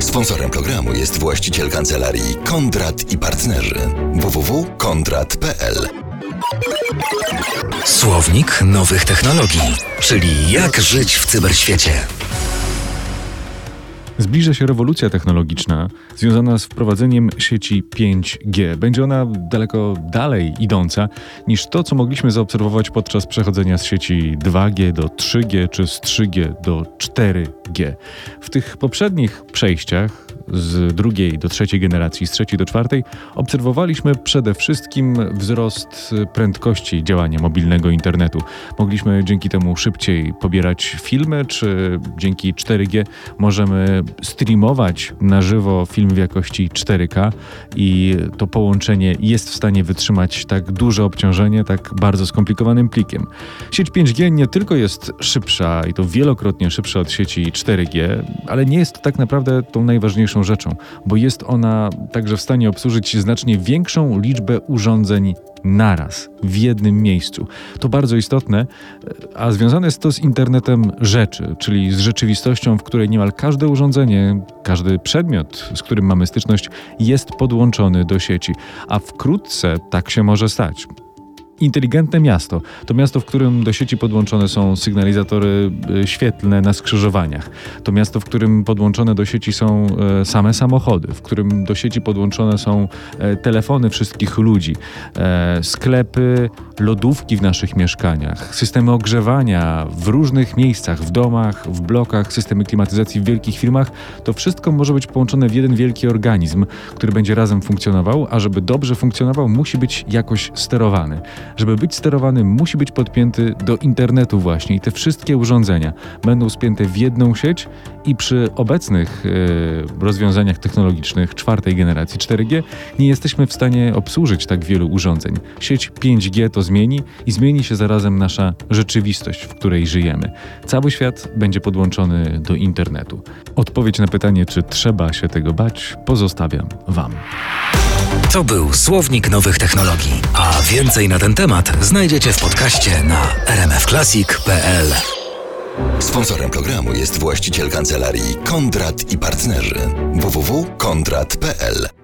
Sponsorem programu jest właściciel kancelarii Kondrat i Partnerzy www.kondrat.pl Słownik nowych technologii, czyli jak żyć w cyberświecie. Zbliża się rewolucja technologiczna związana z wprowadzeniem sieci 5G. Będzie ona daleko dalej idąca niż to, co mogliśmy zaobserwować podczas przechodzenia z sieci 2G do 3G czy z 3G do 4G. W tych poprzednich przejściach z drugiej do trzeciej generacji, z trzeciej do czwartej, obserwowaliśmy przede wszystkim wzrost prędkości działania mobilnego internetu. Mogliśmy dzięki temu szybciej pobierać filmy, czy dzięki 4G możemy streamować na żywo film w jakości 4K i to połączenie jest w stanie wytrzymać tak duże obciążenie tak bardzo skomplikowanym plikiem. Sieć 5G nie tylko jest szybsza i to wielokrotnie szybsza od sieci 4G, ale nie jest tak naprawdę tą najważniejszą rzeczą, bo jest ona także w stanie obsłużyć znacznie większą liczbę urządzeń naraz, w jednym miejscu. To bardzo istotne, a związane jest to z internetem rzeczy, czyli z rzeczywistością, w której niemal każde urządzenie, każdy przedmiot, z którym mamy styczność, jest podłączony do sieci, a wkrótce tak się może stać inteligentne miasto. To miasto, w którym do sieci podłączone są sygnalizatory y, świetlne na skrzyżowaniach. To miasto, w którym podłączone do sieci są e, same samochody, w którym do sieci podłączone są e, telefony wszystkich ludzi, e, sklepy, lodówki w naszych mieszkaniach, systemy ogrzewania w różnych miejscach, w domach, w blokach, systemy klimatyzacji w wielkich firmach. To wszystko może być połączone w jeden wielki organizm, który będzie razem funkcjonował, a żeby dobrze funkcjonował, musi być jakoś sterowany. Żeby być sterowany, musi być podpięty do internetu właśnie i te wszystkie urządzenia będą spięte w jedną sieć i przy obecnych e, rozwiązaniach technologicznych czwartej generacji 4G nie jesteśmy w stanie obsłużyć tak wielu urządzeń. Sieć 5G to zmieni i zmieni się zarazem nasza rzeczywistość, w której żyjemy. Cały świat będzie podłączony do internetu. Odpowiedź na pytanie, czy trzeba się tego bać, pozostawiam Wam. To był Słownik Nowych Technologii, a więcej na ten temat znajdziecie w podcaście na rmfclassic.pl. Sponsorem programu jest właściciel kancelarii Kondrat i Partnerzy. www.kondrat.pl